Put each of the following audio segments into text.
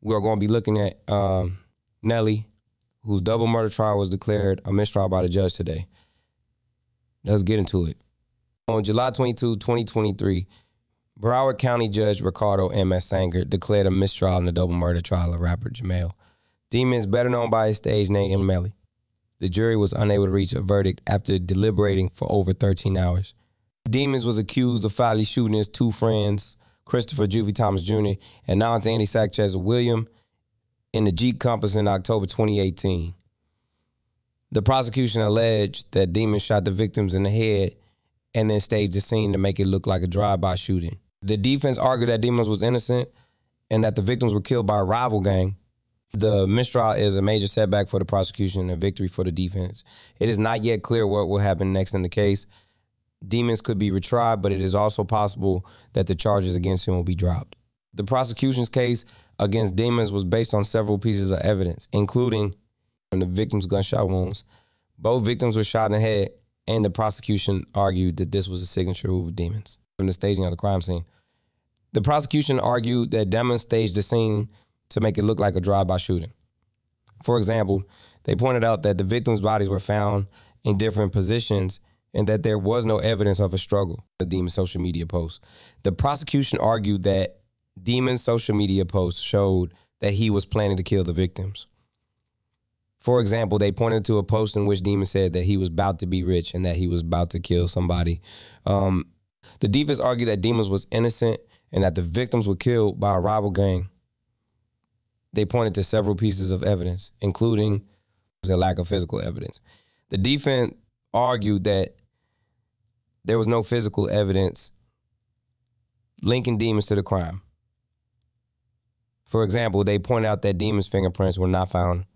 we're going to be looking at um, Melly, whose double murder trial was declared a mistrial by the judge today. Let's get into it. On July 22, 2023, Broward County Judge Ricardo M.S. Sanger declared a mistrial in the double murder trial of rapper Jamell. Demons, better known by his stage name. Melly. The jury was unable to reach a verdict after deliberating for over 13 hours. Demons was accused of foully shooting his two friends, Christopher Juvy Thomas Jr. and now it's Andy Sanchez William, in the Jeep Compass in October 2018. The prosecution alleged that Demons shot the victims in the head and then staged the scene to make it look like a drive-by shooting. The defense argued that Demons was innocent and that the victims were killed by a rival gang. The mistrial is a major setback for the prosecution and a victory for the defense. It is not yet clear what will happen next in the case. Demons could be retried, but it is also possible that the charges against him will be dropped. The prosecution's case against Demons was based on several pieces of evidence, including from the victim's gunshot wounds. Both victims were shot in the head, and the prosecution argued that this was a signature move of Demons from the staging of the crime scene. The prosecution argued that Demons staged the scene to make it look like a drive-by shooting. For example, they pointed out that the victims' bodies were found in different positions and that there was no evidence of a struggle. The Demon social media post. The prosecution argued that Demon's social media post showed that he was planning to kill the victims. For example, they pointed to a post in which Demon said that he was about to be rich and that he was about to kill somebody. Um, the defense argued that Demons was innocent and that the victims were killed by a rival gang. They pointed to several pieces of evidence, including the lack of physical evidence. The defense argued that there was no physical evidence linking demons to the crime. For example, they point out that demons' fingerprints were not found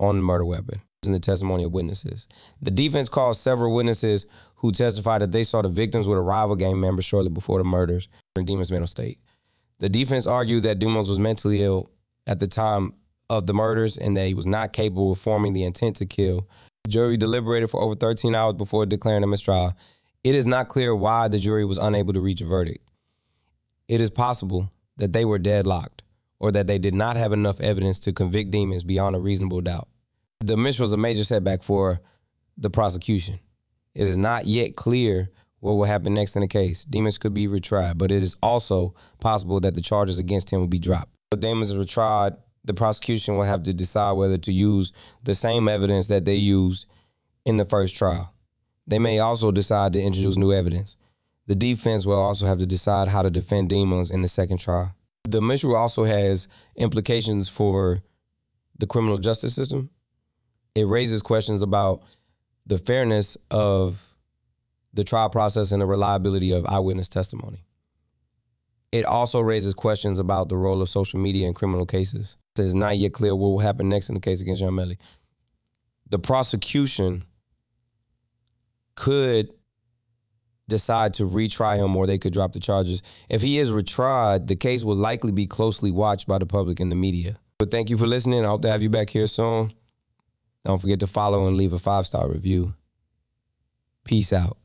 on the murder weapon in the testimony of witnesses. The defense called several witnesses who testified that they saw the victims with a rival gang member shortly before the murders in Demons' mental state. The defense argued that Dumas was mentally ill at the time of the murders and that he was not capable of forming the intent to kill. The jury deliberated for over 13 hours before declaring a mistrial. It is not clear why the jury was unable to reach a verdict. It is possible that they were deadlocked or that they did not have enough evidence to convict demons beyond a reasonable doubt. The mistrial is a major setback for the prosecution. It is not yet clear what will happen next in the case. Demons could be retried, but it is also possible that the charges against him will be dropped. If Demons is retried, the prosecution will have to decide whether to use the same evidence that they used in the first trial. They may also decide to introduce new evidence. The defense will also have to decide how to defend Demons in the second trial. The mistrial also has implications for the criminal justice system. It raises questions about the fairness of the trial process and the reliability of eyewitness testimony. It also raises questions about the role of social media in criminal cases. It is not yet clear what will happen next in the case against Young Melly. The prosecution could decide to retry him or they could drop the charges. If he is retried, the case will likely be closely watched by the public and the media. But thank you for listening. I hope to have you back here soon. Don't forget to follow and leave a five star review. Peace out.